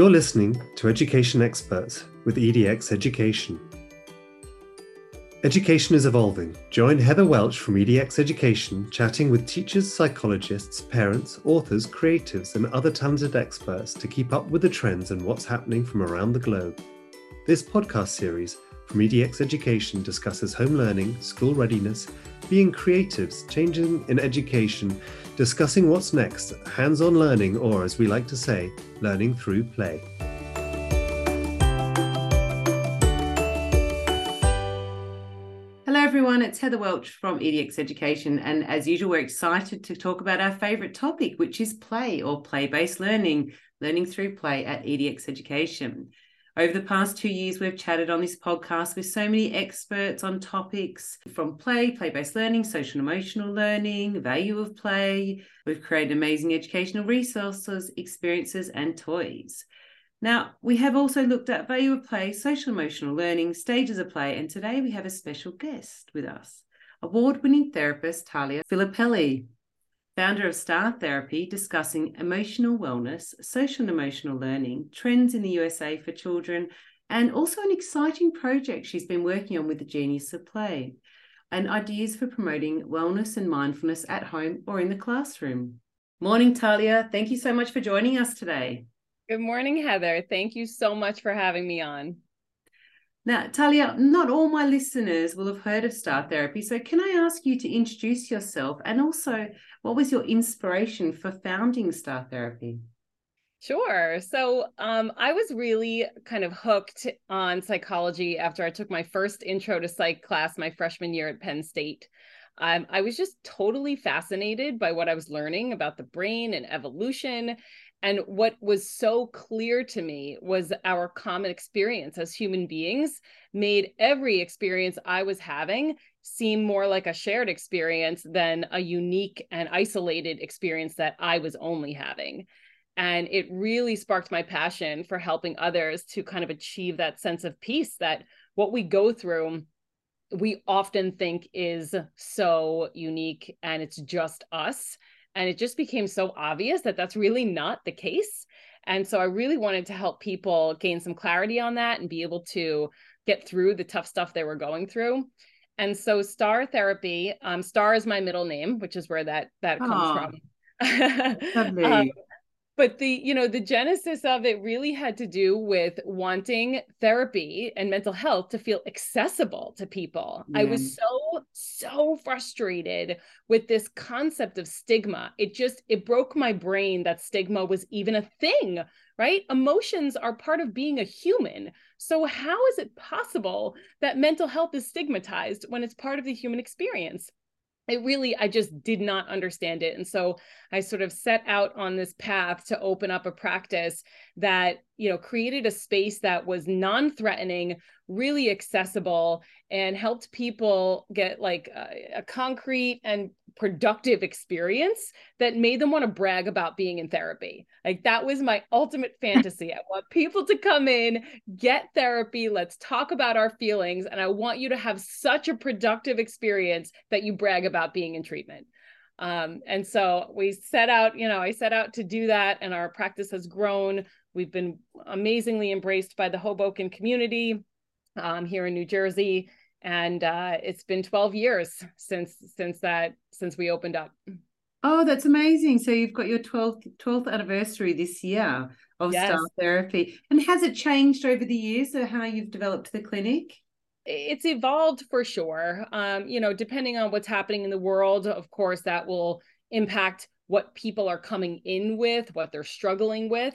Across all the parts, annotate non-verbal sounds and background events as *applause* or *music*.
You're listening to Education Experts with EDX Education. Education is evolving. Join Heather Welch from EDX Education chatting with teachers, psychologists, parents, authors, creatives, and other talented experts to keep up with the trends and what's happening from around the globe. This podcast series from EDX Education discusses home learning, school readiness, being creatives, changing in education, discussing what's next, hands on learning, or as we like to say, learning through play. Hello, everyone. It's Heather Welch from EDX Education. And as usual, we're excited to talk about our favorite topic, which is play or play based learning, learning through play at EDX Education. Over the past two years, we've chatted on this podcast with so many experts on topics from play, play based learning, social and emotional learning, value of play. We've created amazing educational resources, experiences, and toys. Now, we have also looked at value of play, social emotional learning, stages of play, and today we have a special guest with us award winning therapist Talia Filippelli founder of Starr Therapy, discussing emotional wellness, social and emotional learning, trends in the USA for children, and also an exciting project she's been working on with the Genius of Play, and ideas for promoting wellness and mindfulness at home or in the classroom. Morning, Talia. Thank you so much for joining us today. Good morning, Heather. Thank you so much for having me on. Now, Talia, not all my listeners will have heard of Starr Therapy. So, can I ask you to introduce yourself and also what was your inspiration for founding Starr Therapy? Sure. So um, I was really kind of hooked on psychology after I took my first intro to psych class my freshman year at Penn State. Um, I was just totally fascinated by what I was learning about the brain and evolution. And what was so clear to me was our common experience as human beings made every experience I was having seem more like a shared experience than a unique and isolated experience that I was only having. And it really sparked my passion for helping others to kind of achieve that sense of peace that what we go through, we often think is so unique and it's just us. And it just became so obvious that that's really not the case. And so I really wanted to help people gain some clarity on that and be able to get through the tough stuff they were going through. And so Starr Therapy, um, Starr is my middle name, which is where that that comes from. *laughs* um, but the you know the genesis of it really had to do with wanting therapy and mental health to feel accessible to people. Yeah. i was so so frustrated with this concept of stigma. It just it broke my brain that stigma was even a thing right? Emotions are part of being a human. So how is it possible that mental health is stigmatized when it's part of the human experience it really i just did not understand it. And so i sort of set out on this path to open up a practice that you know created a space that was non-threatening really accessible and helped people get like a, a concrete and productive experience that made them want to brag about being in therapy. Like that was my ultimate fantasy. I want people to come in, get therapy, let's talk about our feelings and I want you to have such a productive experience that you brag about being in treatment. Um, and so we set out, you know, I set out to do that and our practice has grown. We've been amazingly embraced by the Hoboken community um, here in New Jersey and uh, it's been 12 years since since that since we opened up. Oh that's amazing. So you've got your 12th 12th anniversary this year of yes. Starr therapy. And has it changed over the years or how you've developed the clinic? It's evolved for sure. Um, you know depending on what's happening in the world of course that will impact what people are coming in with what they're struggling with.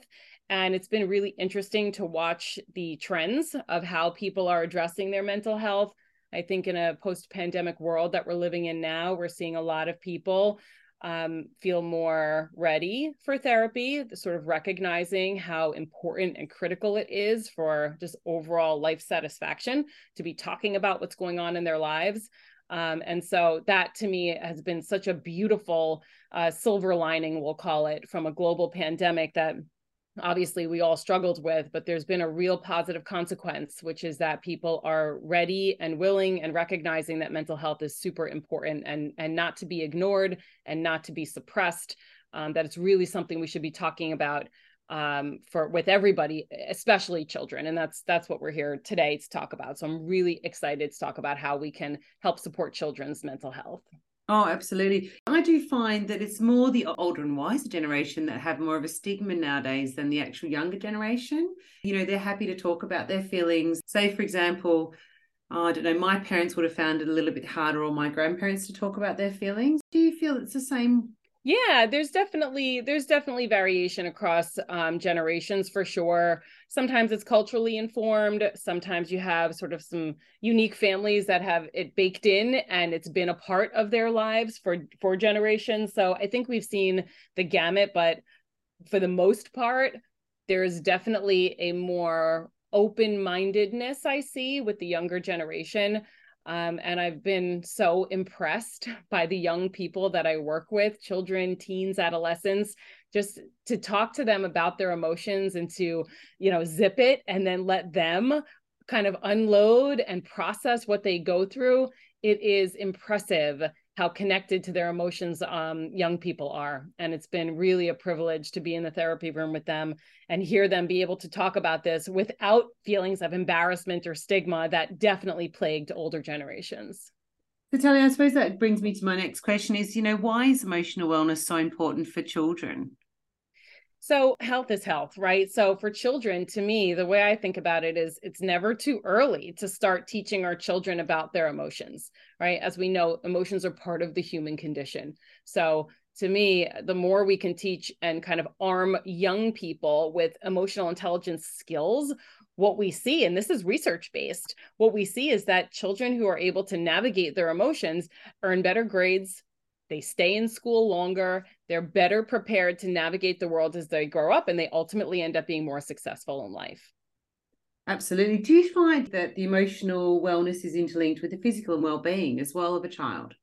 And it's been really interesting to watch the trends of how people are addressing their mental health I think in a post pandemic world that we're living in now, we're seeing a lot of people um, feel more ready for therapy, sort of recognizing how important and critical it is for just overall life satisfaction to be talking about what's going on in their lives. Um, and so that to me has been such a beautiful uh, silver lining, we'll call it, from a global pandemic that obviously we all struggled with, but there's been a real positive consequence, which is that people are ready and willing and recognizing that mental health is super important and, and not to be ignored and not to be suppressed, um, that it's really something we should be talking about um, for with everybody, especially children. And that's that's what we're here today to talk about. So I'm really excited to talk about how we can help support children's mental health. Oh, absolutely. I do find that it's more the older and wiser generation that have more of a stigma nowadays than the actual younger generation. You know, they're happy to talk about their feelings. Say, for example, oh, I don't know, my parents would have found it a little bit harder or my grandparents to talk about their feelings. Do you feel it's the same yeah there's definitely there's definitely variation across um, generations for sure sometimes it's culturally informed. Sometimes you have sort of some unique families that have it baked in and it's been a part of their lives for for generations. So i think we've seen the gamut but for the most part there's definitely a more open mindedness i see with the younger generation. Um, and I've been so impressed *laughs* by the young people that I work with, children, teens, adolescents, just to talk to them about their emotions and to, you know, zip it and then let them kind of unload and process what they go through. It is impressive how connected to their emotions um, young people are. And it's been really a privilege to be in the therapy room with them and hear them be able to talk about this without feelings of embarrassment or stigma that definitely plagued older generations. so Natalia, I suppose that brings me to my next question is, you know, why is emotional wellness so important for children? So, health is health, right? So, for children, to me, the way I think about it is it's never too early to start teaching our children about their emotions, right? As we know, emotions are part of the human condition. So, to me, the more we can teach and kind of arm young people with emotional intelligence skills, what we see, and this is research based, what we see is that children who are able to navigate their emotions earn better grades, they stay in school longer. They're better prepared to navigate the world as they grow up and they ultimately end up being more successful in life. Absolutely. Do you find that the emotional wellness is interlinked with the physical and well-being as well of a child?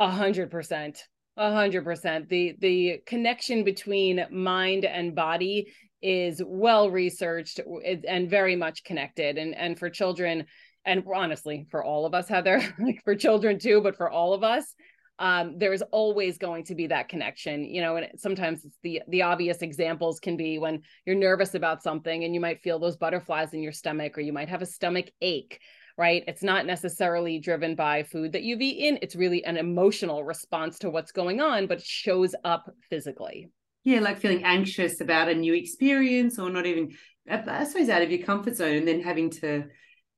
A hundred percent. A hundred percent. The the connection between mind and body is well researched and very much connected. And and for children and honestly for all of us heather *laughs* like for children too but for all of us um, there's always going to be that connection you know and sometimes it's the the obvious examples can be when you're nervous about something and you might feel those butterflies in your stomach or you might have a stomach ache right? It's not necessarily driven by food that you've eaten. It's really an emotional response to what's going on but shows up physically. Yeah like feeling anxious about a new experience or not even i suppose out of your comfort zone and then having to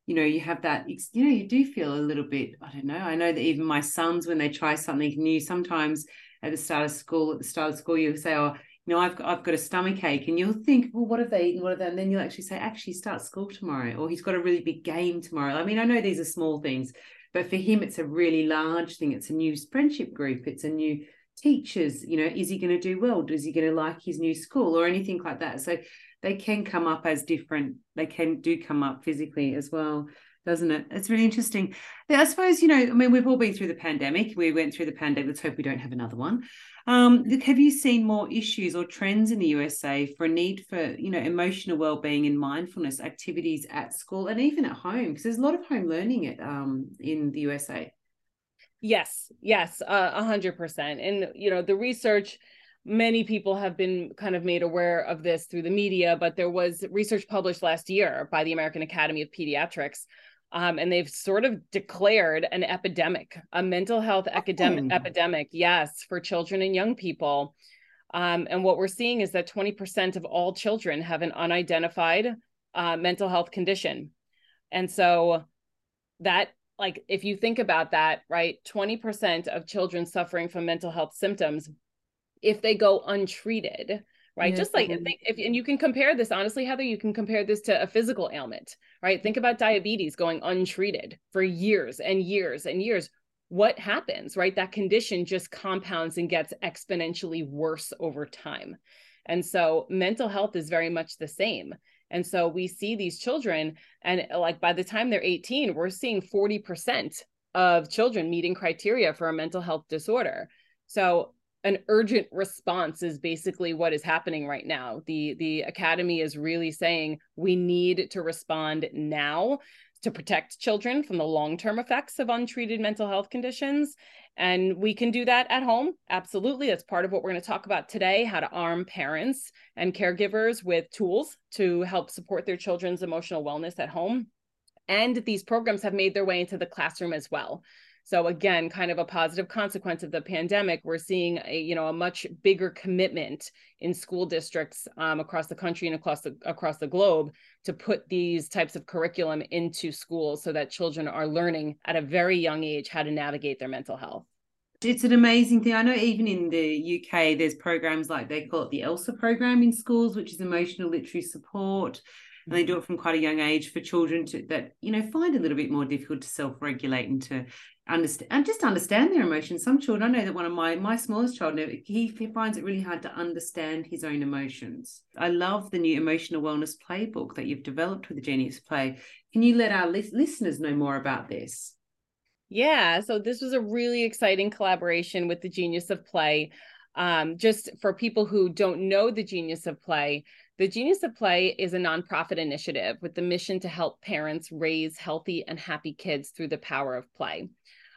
you know you have that you know you do feel a little bit i don't know i know that even my sons when they try something new sometimes at the start of school at the start of school you'll say oh you know i've got, I've got a stomach ache and you'll think well what have they eaten? What have they and then you'll actually say actually start school tomorrow or he's got a really big game tomorrow. I mean i know these are small things but for him it's a really large thing. It's a new friendship group. It's a new teachers you know is he going to do well? Is he going to like his new school or anything like that? So they can come up as different they can do come up physically as well doesn't it? It's really interesting. I suppose you know i mean we've all been through the pandemic. We went through the pandemic. Let's hope we don't have another one. Um, have you seen more issues or trends in the usa for a need for you know emotional well-being and mindfulness activities at school and even at home? Because there's a lot of home learning at, um, in the usa yes yes a hundred percent. And you know the research many people have been kind of made aware of this through the media, but there was research published last year by the American Academy of Pediatrics. Um, and they've sort of declared an epidemic, a mental health academic oh. epidemic, yes, for children and young people. Um, and what we're seeing is that 20% of all children have an unidentified uh, mental health condition. And so that like if you think about that right 20% of children suffering from mental health symptoms if they go untreated right? Just like mm-hmm. if, if, and you can compare this honestly, Heather, you can compare this to a physical ailment, right? Think about diabetes going untreated for years and years and years. What happens, right? That condition just compounds and gets exponentially worse over time. And so mental health is very much the same. And so we see these children, and like by the time they're 18, we're seeing 40% of children meeting criteria for a mental health disorder. So an urgent response is basically what is happening right now. The the academy is really saying we need to respond now to protect children from the long term effects of untreated mental health conditions. And we can do that at home. Absolutely. That's part of what we're going to talk about today how to arm parents and caregivers with tools to help support their children's emotional wellness at home. And these programs have made their way into the classroom as well. So again, kind of a positive consequence of the pandemic, we're seeing a you know a much bigger commitment in school districts um, across the country and across the across the globe to put these types of curriculum into schools so that children are learning at a very young age how to navigate their mental health. It's an amazing thing. I know even in the UK, there's programs like they call it the ELSA program in schools, which is emotional literacy support and they do it from quite a young age for children to that you know find a little bit more difficult to self-regulate and to understand and just understand their emotions. Some children i know that one of my my smallest child he, he finds it really hard to understand his own emotions. I love the new emotional wellness playbook that you've developed with the genius of play. Can you let our li- listeners know more about this? Yeah so this was a really exciting collaboration with the genius of play. Um, just for people who don't know the genius of play the Genius of Play is a nonprofit initiative with the mission to help parents raise healthy and happy kids through the power of play.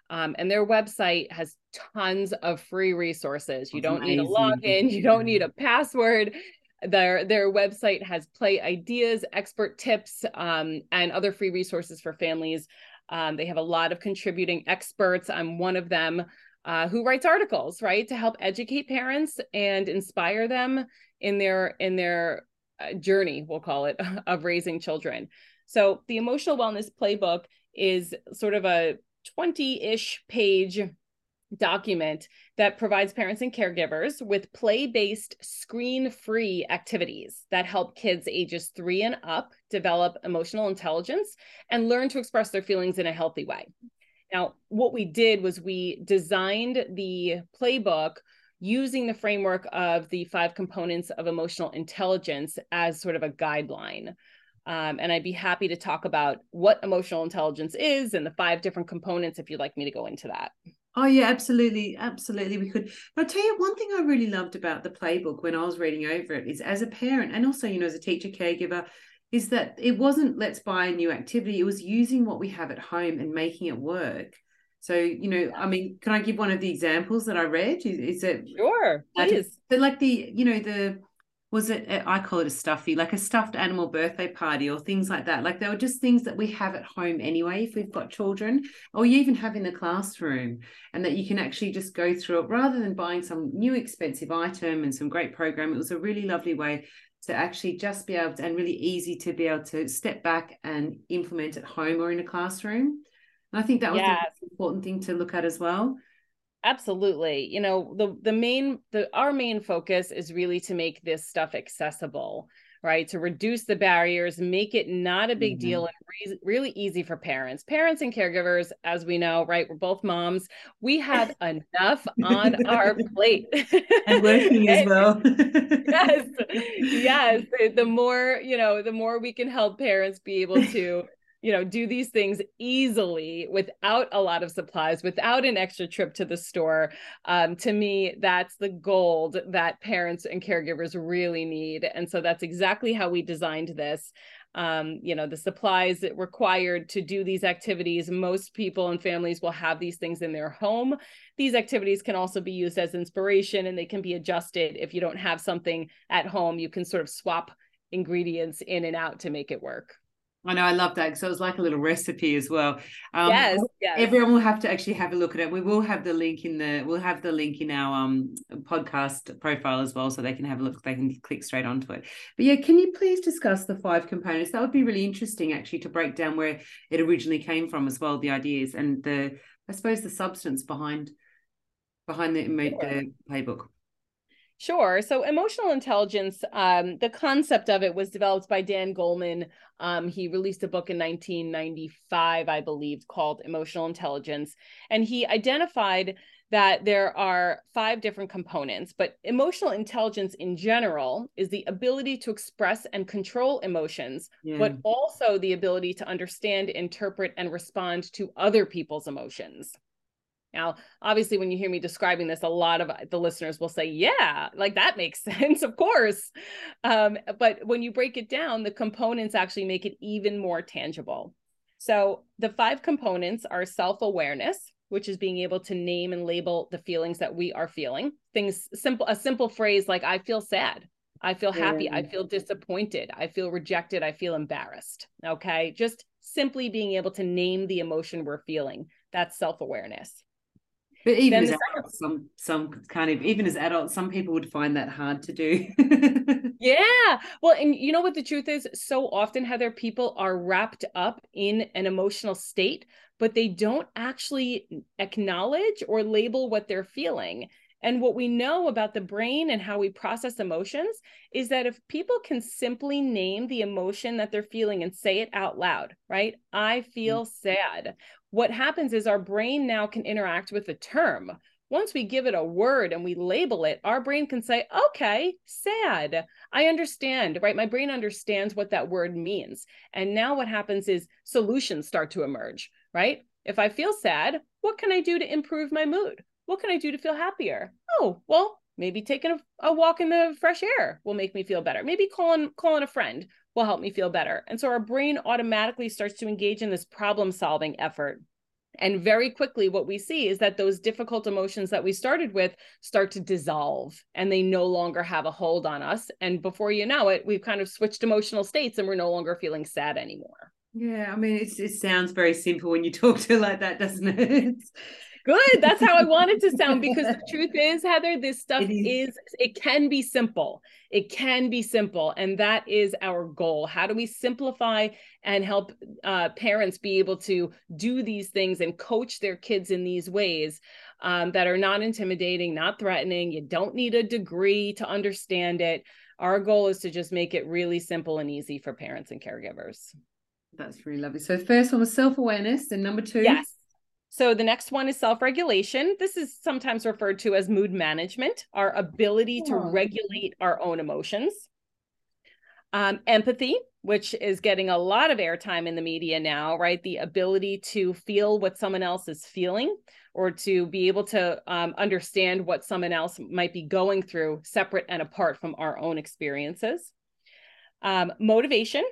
Um, and their website has tons of free resources. You don't amazing. need a login, you don't need a password. Their their website has play ideas, expert tips, um, and other free resources for families. Um, they have a lot of contributing experts. I'm one of them uh, who writes articles, right, to help educate parents and inspire them in their in their journey, we'll call it, *laughs* of raising children. So the emotional wellness playbook is sort of a 20 ish page document that provides parents and caregivers with play based, screen free activities that help kids ages three and up develop emotional intelligence and learn to express their feelings in a healthy way. Now, what we did was we designed the playbook using the framework of the five components of emotional intelligence as sort of a guideline. Um, and I'd be happy to talk about what emotional intelligence is and the five different components if you'd like me to go into that. Oh yeah, absolutely, absolutely. We could. But I'll tell you one thing I really loved about the playbook when I was reading over it is as a parent and also you know as a teacher caregiver is that it wasn't let's buy a new activity. It was using what we have at home and making it work. So, you know, I mean, can I give one of the examples that I read? Is, is it sure? Please. But like the, you know, the was it uh, I call it a stuffy, like a stuffed animal birthday party or things like that. Like they were just things that we have at home anyway, if we've got children, or you even have in the classroom, and that you can actually just go through it rather than buying some new expensive item and some great program. It was a really lovely way to actually just be able to, and really easy to be able to step back and implement at home or in a classroom. And I think that was yes. the important thing to look at as well. Absolutely. You know, the the main the our main focus is really to make this stuff accessible, right? To reduce the barriers, make it not a big mm-hmm. deal and re- really easy for parents. Parents and caregivers, as we know, right? We're both moms. We have *laughs* enough on our plate. *laughs* and working *laughs* as well. yes. Yes. The more, you know, the more we can help parents be able to you know do these things easily without a lot of supplies without an extra trip to the store. Um, to me that's the gold that parents and caregivers really need. And so that's exactly how we designed this. Um, you know the supplies required to do these activities most people and families will have these things in their home. These activities can also be used as inspiration and they can be adjusted. If you don't have something at home you can sort of swap ingredients in and out to make it work I know I love that because it was like a little recipe as well. Um, yes, yes. Everyone will have to actually have a look at it. We will have the link in the we'll have the link in our um podcast profile as well, so they can have a look. They can click straight onto it. But yeah, can you please discuss the five components? That would be really interesting actually to break down where it originally came from as well, the ideas and the I suppose the substance behind behind the, sure. the playbook. Sure. So emotional intelligence, um, the concept of it was developed by Dan Goleman. Um, he released a book in 1995, I believe, called Emotional Intelligence. And he identified that there are five different components, but emotional intelligence in general is the ability to express and control emotions, yeah. but also the ability to understand, interpret, and respond to other people's emotions. Now, obviously, when you hear me describing this, a lot of the listeners will say, Yeah, like that makes *laughs* sense, of course. Um, but when you break it down, the components actually make it even more tangible. So the five components are self awareness, which is being able to name and label the feelings that we are feeling. Things simple, a simple phrase like, I feel sad. I feel happy. I feel disappointed. I feel rejected. I feel embarrassed. Okay. Just simply being able to name the emotion we're feeling. That's self awareness. But even then as adults, some some kind of even as adults, some people would find that hard to do. *laughs* yeah. Well, and you know what the truth is? So often, Heather, people are wrapped up in an emotional state, but they don't actually acknowledge or label what they're feeling. And what we know about the brain and how we process emotions is that if people can simply name the emotion that they're feeling and say it out loud, right? I mm. feel sad. What happens is our brain now can interact with the term. Once we give it a word and we label it, our brain can say, okay, sad. I understand, right? My brain understands what that word means. And now what happens is solutions start to emerge, right? If I feel sad, what can I do to improve my mood? What can I do to feel happier? Oh, well, maybe taking a, a walk in the fresh air will make me feel better. Maybe calling calling a friend will help me feel better. And so our brain automatically starts to engage in this problem solving effort. And very quickly, what we see is that those difficult emotions that we started with start to dissolve and they no longer have a hold on us. And before you know it, we've kind of switched emotional states and we're no longer feeling sad anymore. Yeah, I mean, it sounds very simple when you talk to it like that, doesn't it? *laughs* Good. That's how I want it to sound because the *laughs* truth is, Heather, this stuff is. is, it can be simple. It can be simple. And that is our goal. How do we simplify and help uh, parents be able to do these things and coach their kids in these ways um, that are not intimidating, not threatening? You don't need a degree to understand it. Our goal is to just make it really simple and easy for parents and caregivers. That's really lovely. So, first one was self awareness, and number two, yes so the next one is self-regulation. This is sometimes referred to as mood management, our ability to regulate our own emotions. Um, empathy, which is getting a lot of airtime in the media now, right? The ability to feel what someone else is feeling or to be able to um, understand what someone else might be going through separate and apart from our own experiences. Um, motivation,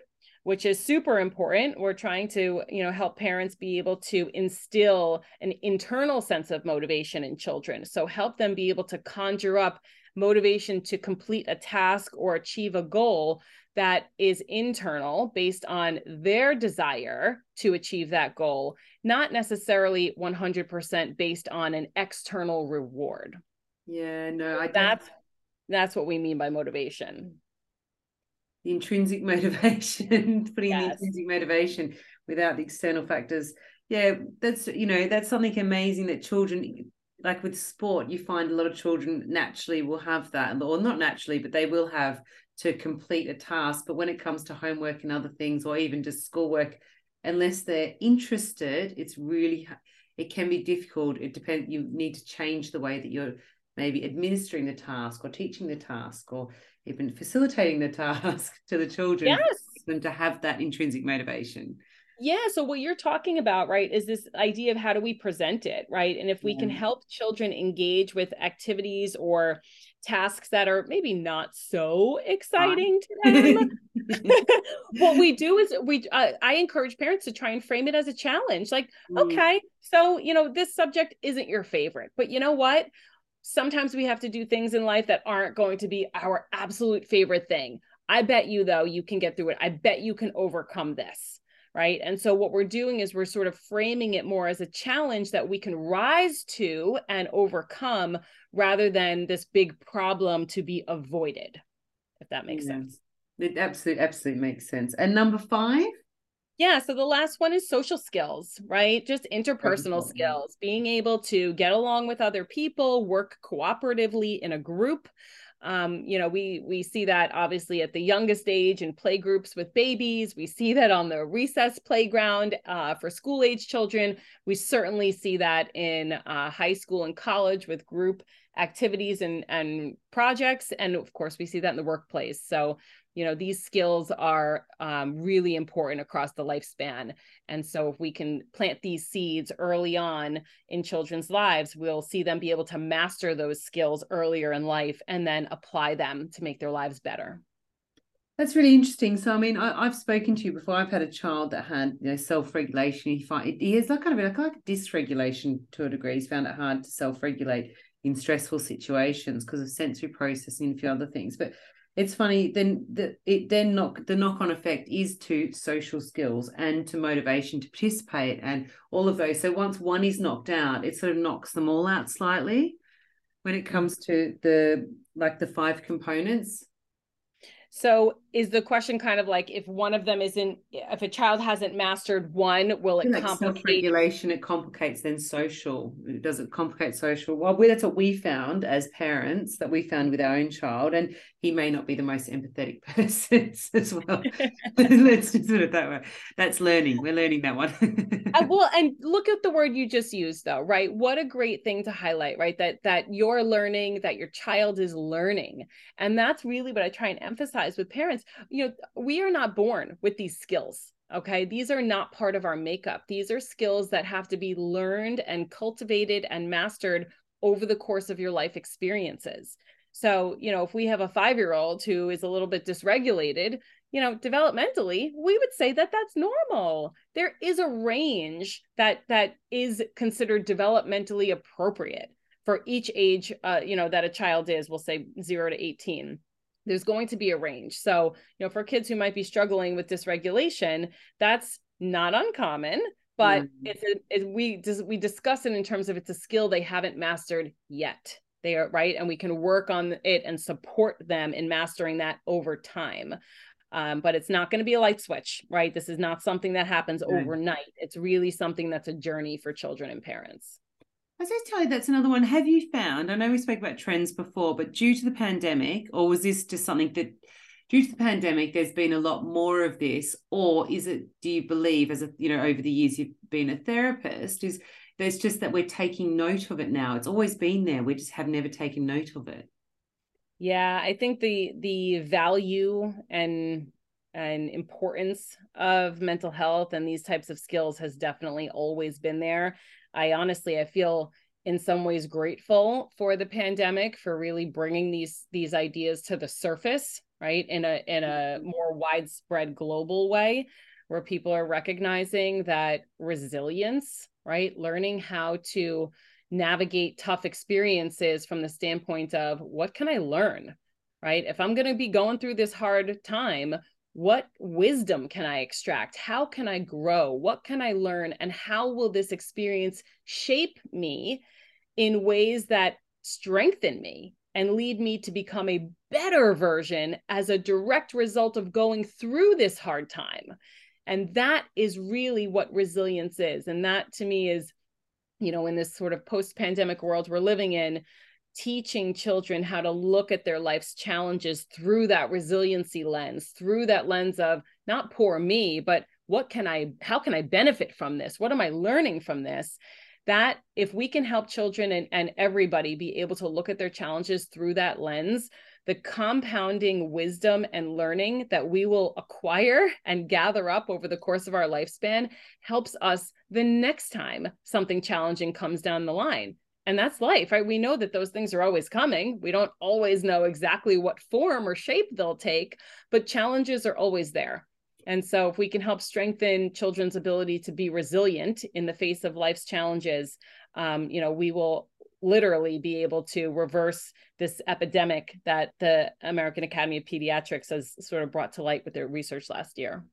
which is super important. We're trying to you know help parents be able to instill an internal sense of motivation in children. So help them be able to conjure up motivation to complete a task or achieve a goal that is internal based on their desire to achieve that goal not necessarily 100% based on an external reward. Yeah no I that's that's what we mean by motivation the intrinsic motivation, *laughs* putting yes. the intrinsic motivation without the external factors. Yeah, that's you know that's something amazing that children like with sport you find a lot of children naturally will have that or not naturally but they will have to complete a task but when it comes to homework and other things or even just schoolwork unless they're interested it's really it can be difficult it depends you need to change the way that you're maybe administering the task or teaching the task or even facilitating the task *laughs* to the children yes. them to have that intrinsic motivation yeah so what you're talking about right is this idea of how do we present it right and if we yeah. can help children engage with activities or tasks that are maybe not so exciting to them *laughs* *laughs* what we do is we uh, i encourage parents to try and frame it as a challenge like mm. okay so you know this subject isn't your favorite but you know what sometimes we have to do things in life that aren't going to be our absolute favorite thing. I bet you, though, you can get through it. I bet you can overcome this. Right. And so, what we're doing is we're sort of framing it more as a challenge that we can rise to and overcome rather than this big problem to be avoided, if that makes yeah. sense. It absolutely, absolutely makes sense. And number five? Yeah. So the last one is social skills, right? Just interpersonal skills, being able to get along with other people, work cooperatively in a group. Um, you know, we we see that obviously at the youngest age in play groups with babies. We see that on the recess playground uh, for school age children. We certainly see that in uh, high school and college with group activities and and projects, and of course we see that in the workplace. So you know these skills are um, really important across the lifespan and so if we can plant these seeds early on in children's lives we'll see them be able to master those skills earlier in life and then apply them to make their lives better That's really interesting. So, I mean, I, have spoken to you before. I've had a child that had, you know, self-regulation. He find he has that kind of like, like dysregulation to a degree. He's found it hard to self-regulate in stressful situations because of sensory processing and a few other things. But it's funny then the it then knock the knock-on effect is to social skills and to motivation to participate and all of those. So once one is knocked out, it sort of knocks them all out slightly when it comes to the like the five components so is the question kind of like if one of them isn't if a child hasn't mastered one, will it complicate regulation? It complicates then social. It doesn't complicate social. Well, that's what we found as parents that we found with our own child, and he may not be the most empathetic *laughs* person as well. *laughs* *laughs* Let's just put it that way. That's learning. We're learning that one. uh, well, and look at the word you just used, though, right? What a great thing to highlight, right? That that you're learning, that your child is learning, and that's really what I try and emphasize with parents. You know we are not born with these skills okay? These are not part of our makeup. These are skills that have to be learned and cultivated and mastered over the course of your life experiences. So you know if we have a 5 year old who is a little bit dysregulated you know developmentally we would say that that's normal. There is a range that that is considered developmentally appropriate for each age uh, you know that a child is we'll say 0 to 18 there's going to be a range. So, you know, for kids who might be struggling with dysregulation, that's not uncommon, but mm-hmm. it's a, it, we we discuss it in terms of it's a skill they haven't mastered yet. They are right, and we can work on it and support them in mastering that over time. Um, but it's not going to be a light switch, right? This is not something that happens overnight. It's really something that's a journey for children and parents. I was tell you that's another one. Have you found? I know we spoke about trends before, but due to the pandemic, or was this just something that due to the pandemic, there's been a lot more of this, or is it? Do you believe, as a you know, over the years you've been a therapist, is there's just that we're taking note of it now? It's always been there. We just have never taken note of it. Yeah, I think the the value and and importance of mental health and these types of skills has definitely always been there I honestly I feel in some ways grateful for the pandemic for really bringing these these ideas to the surface, right? In a in a mm-hmm. more widespread global way where people are recognizing that resilience, right? Learning how to navigate tough experiences from the standpoint of what can I learn? Right? If I'm going to be going through this hard time, what wisdom can I extract? How can I grow? What can I learn? And how will this experience shape me in ways that strengthen me and lead me to become a better version as a direct result of going through this hard time? And that is really what resilience is. And that to me is, you know, in this sort of post pandemic world we're living in, teaching children how to look at their life's challenges through that resiliency lens, through that lens of not poor me, but what can I, how can I benefit from this? What am I learning from this? That if we can help children and, and everybody be able to look at their challenges through that lens, the compounding wisdom and learning that we will acquire and gather up over the course of our lifespan helps us the next time something challenging comes down the line and that's life right? We know that those things are always coming. We don't always know exactly what form or shape they'll take but challenges are always there. And so if we can help strengthen children's ability to be resilient in the face of life's challenges um, you know we will literally be able to reverse this epidemic that the american academy of pediatrics has sort of brought to light with their research last year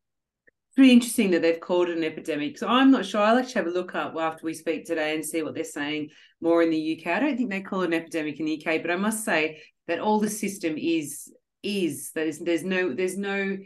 really interesting that they've called it an epidemic. So I'm not sure. I'll actually have a look up after we speak today and see what they're saying more in the UK. I don't think they call it an epidemic in the UK, but I must say that all the system is is there's there's no there's no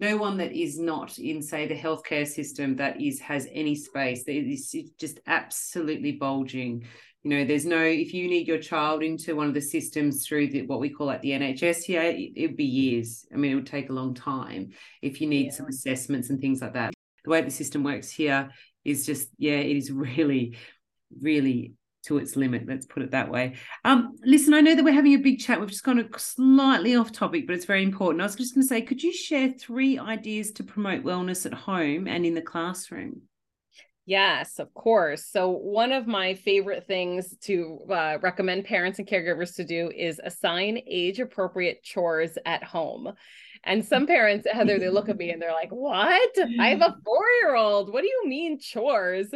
no one that is not in say the healthcare system that is has any space. It is just absolutely bulging you know there's no if you need your child into one of the systems through the, what we call like the nhs here it, would be years. I mean it would take a long time if you need yeah. some assessments and things like that. The way the system works here is just yeah it is really really to its limit let's put it that way. Um listen i know that we're having a big chat. We've just gone slightly off topic but it's very important. I was just going to say could you share three ideas to promote wellness at home and in the classroom Yes, of course. So, one of my favorite things to uh, recommend parents and caregivers to do is assign age appropriate chores at home. And some *laughs* parents, Heather, they look at me and they're like, What? I have a *laughs* four year old. What do you mean chores?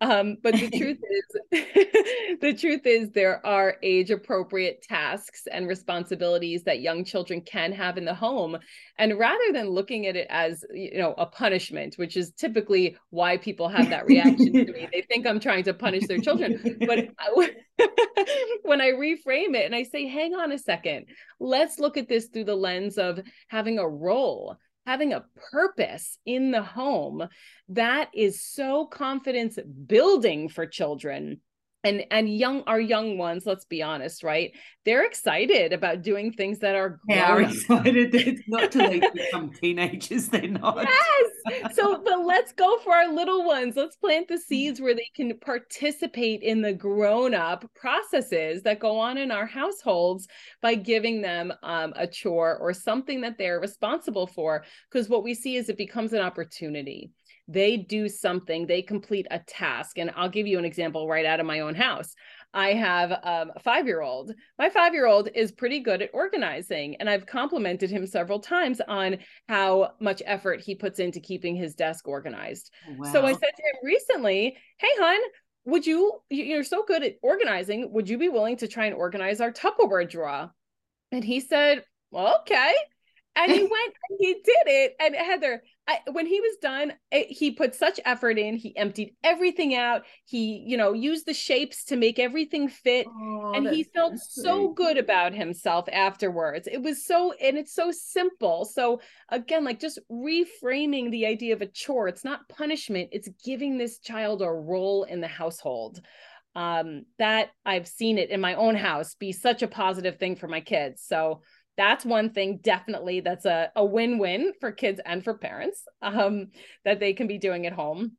Um, but the truth *laughs* is, the truth is, there are age appropriate tasks and responsibilities that young children can have in the home. And rather than looking at it as, you know, a punishment, which is typically why people have that reaction to me, they think I'm trying to punish their children. But *laughs* when I reframe it and I say, hang on a second, let's look at this through the lens of having a role, having a purpose in the home, that is so confidence building for children and and young our young ones let's be honest right? They're excited about doing things that are they are excited. It's not till they *laughs* become teenagers they're not. Yes. So *laughs* but let's go for our little ones. Let's plant the seeds where they can participate in the grown-up processes that go on in our households by giving them um, a chore or something that they're responsible for. Because what we see is it becomes an opportunity they do something, they complete a task. And I'll give you an example right out of my own house. I have um, a five year old. My five year old is pretty good at organizing, and I've complimented him several times on how much effort he puts into keeping his desk organized. Wow. So I said to him recently, Hey, hon, would you, you're so good at organizing, would you be willing to try and organize our Tupperware drawer? And he said, Well, okay and he went and he did it. And heather I, when he was done it, he put such effort in. He emptied everything out. He you know used the shapes to make everything fit. Oh, and he felt so good about himself afterwards. It was so and it's so simple. So again like just reframing the idea of a chore. It's not punishment. It's giving this child a role in the household. Um that i've seen it in my own house be such a positive thing for my kids. So that's one thing definitely that's a, a win-win for kids and for parents um, that they can be doing at home.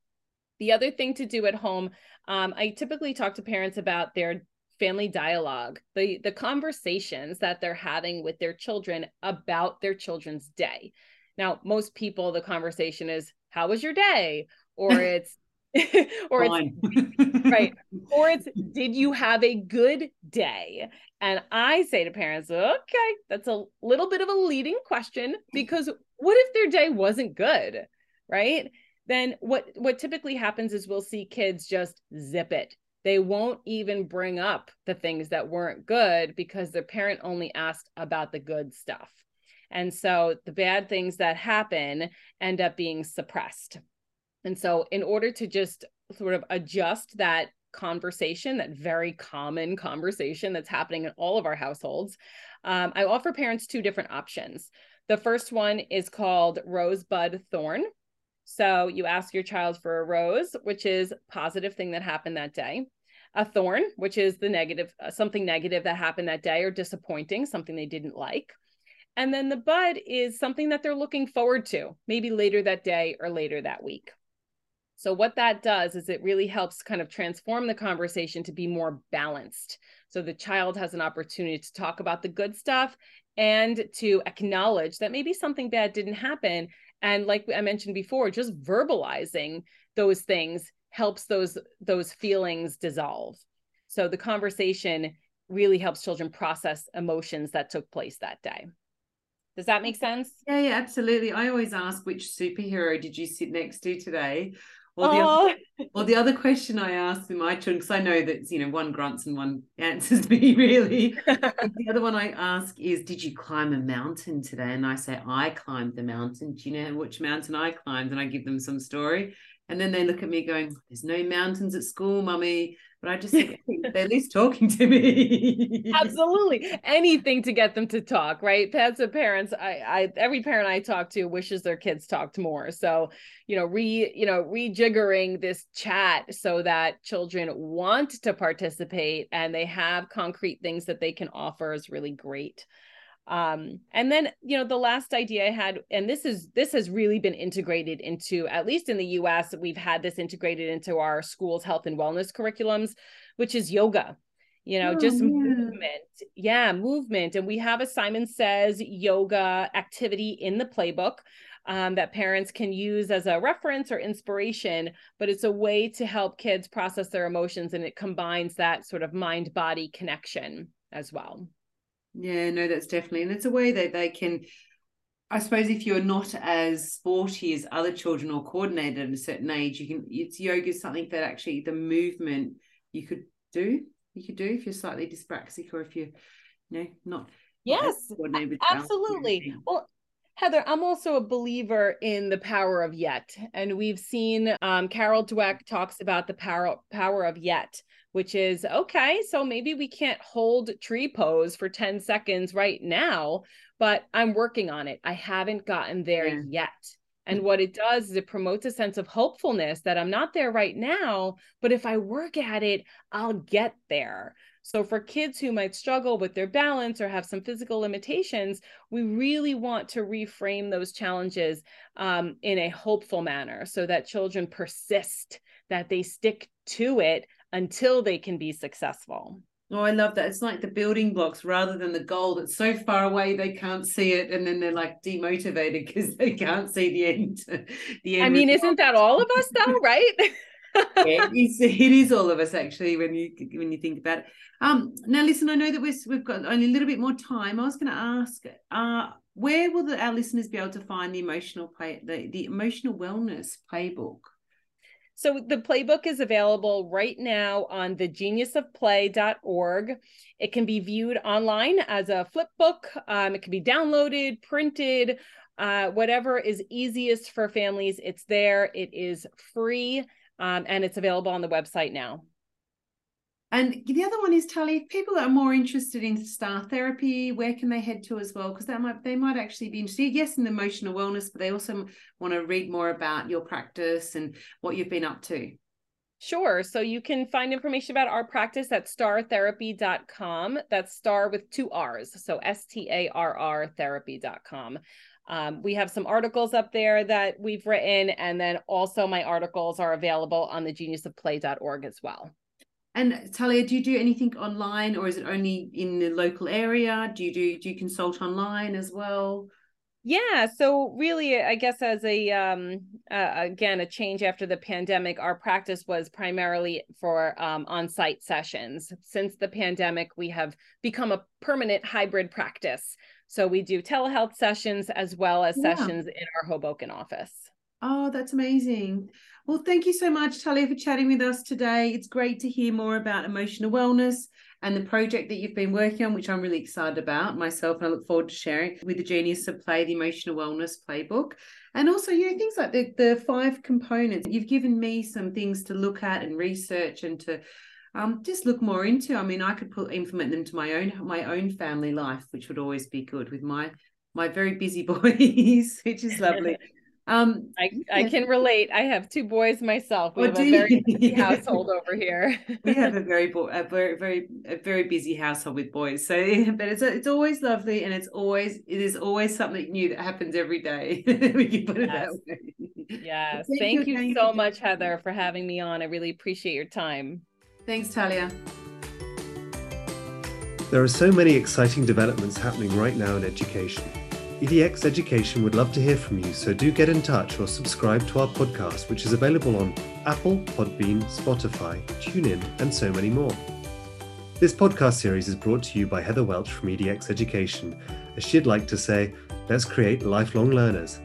The other thing to do at home um, i typically talk to parents about their family dialogue the the conversations that they're having with their children about their children's day. Now most people the conversation is how was your day? Or *laughs* it's *laughs* or it's right. *laughs* Or it's did you have a good day? And i say to parents okay that's a little bit of a leading question because what if their day wasn't good? Right? Then what what typically happens is we'll see kids just zip it. They won't even bring up the things that weren't good because their parent only asked about the good stuff. And so the bad things that happen end up being suppressed and so, in order to just sort of adjust that conversation, that very common conversation that's happening in all of our households, um, I offer parents two different options. The first one is called Rosebud Thorn. So you ask your child for a rose, which is positive thing that happened that day. A thorn, which is the negative, uh, something negative that happened that day or disappointing, something they didn't like. And then the bud is something that they're looking forward to, maybe later that day or later that week. So, what that does is it really helps kind of transform the conversation to be more balanced. So, the child has an opportunity to talk about the good stuff and to acknowledge that maybe something bad didn't happen. And, like I mentioned before, just verbalizing those things helps those those feelings dissolve. So, the conversation really helps children process emotions that took place that day. Does that make sense? Yeah, yeah, absolutely. I always ask which superhero did you sit next to today? Or the, other, oh. *laughs* or the other question I ask my children, because I know that you know one grunts and one *laughs* answers me really. the other one I ask is, "Did you climb a mountain today?" And I say, "I climbed the mountain." Do you know which mountain I climbed? And I give them some story, and then they look at me going, "There's no mountains at school, mummy." But I just *laughs* think they're at least talking to me. Absolutely. Anything to get them to talk, right? That's what parents, I, I, every parent I talk to wishes their kids talked more. So, you know, re, you know, rejiggering this chat so that children want to participate and they have concrete things that they can offer is really great um, and then you know the last idea i had and this is this has really been integrated into at least in the us we've had this integrated into our schools health and wellness curriculums which is yoga you know oh, just yeah. movement. Yeah movement. And we have a simon says yoga activity in the playbook um, that parents can use as a reference or inspiration but it's a way to help kids process their emotions and it combines that sort of mind body connection as well yeah, no, that's definitely, and it's a way that they can I suppose if you're not as sporty as other children or coordinated at a certain age, you can it's yoga is something that actually the movement you could do. You could do if you're slightly dyspraxic or if you're you know not yes absolutely well Heather, I'm also a believer in the power of yet. And we've seen um, Carol Dweck talks about the power, power of yet, which is okay, so maybe we can't hold tree pose for 10 seconds right now, but I'm working on it. I haven't gotten there yeah. yet. And what it does is it promotes a sense of hopefulness that I'm not there right now, but if I work at it, I'll get there. So, for kids who might struggle with their balance or have some physical limitations, we really want to reframe those challenges um, in a hopeful manner so that children persist, that they stick to it until they can be successful. Oh, I love that. It's like the building blocks rather than the goal that's so far away they can't see it, and then they're like demotivated because they can't see the end. *laughs* The end. I mean, result. isn't that all of us though, *laughs* right? it, is, it is all of us actually when you when you think about it. Um, now listen, I know that we've we've got only a little bit more time. I was going to ask, uh, where will the, our listeners be able to find the emotional play the, the emotional wellness playbook? So the playbook is available right now on the geniusofplay.org. It can be viewed online as a flip book. Um, it can be downloaded, printed, uh, whatever is easiest for families. It's there. It is free um, and it's available on the website now. And the other one is Tali, people that are more interested in Starr therapy, where can they head to as well? Because that might they might actually be interested, yes, in emotional wellness, but they also want to read more about your practice and what you've been up to. Sure. So you can find information about our practice at starrtherapy.com. That's star with two R's. So S T A R R therapy.com. Um, we have some articles up there that we've written, and then also my articles are available on the geniusofplay.org as well. And Talia, do you do anything online, or is it only in the local area? Do you do do you consult online as well? Yeah, so really, I guess as a um, uh, again a change after the pandemic, our practice was primarily for um, on-site sessions. Since the pandemic, we have become a permanent hybrid practice. So we do telehealth sessions as well as yeah. sessions in our Hoboken office. Oh, that's amazing. Well, thank you so much, Talia, for chatting with us today. It's great to hear more about emotional wellness and the project that you've been working on, which I'm really excited about myself. And I look forward to sharing with the Genius of Play, the Emotional Wellness Playbook. And also, you know, things like the, the five components. You've given me some things to look at and research and to um, just look more into. I mean, I could put implement them to my own my own family life, which would always be good with my my very busy *laughs* boys, which is lovely. *laughs* Um, I, I can relate. I have two boys myself. We have a very busy *laughs* household over here. we have a very, *laughs* a very, very, a very busy household with boys. So, *laughs* but it's it's always lovely, and it's always it is always something new that happens every day. we can put it that way. Yes. Thank, Thank you, you so much, Heather, for having me on. I really appreciate your time. Thanks, Talia. There are so many exciting developments happening right now in education. EDX Education would love to hear from you, so do get in touch or subscribe to our podcast, which is available on Apple, Podbean, Spotify, TuneIn, and so many more. This podcast series is brought to you by Heather Welch from EDX Education, as she'd like to say, let's create lifelong learners.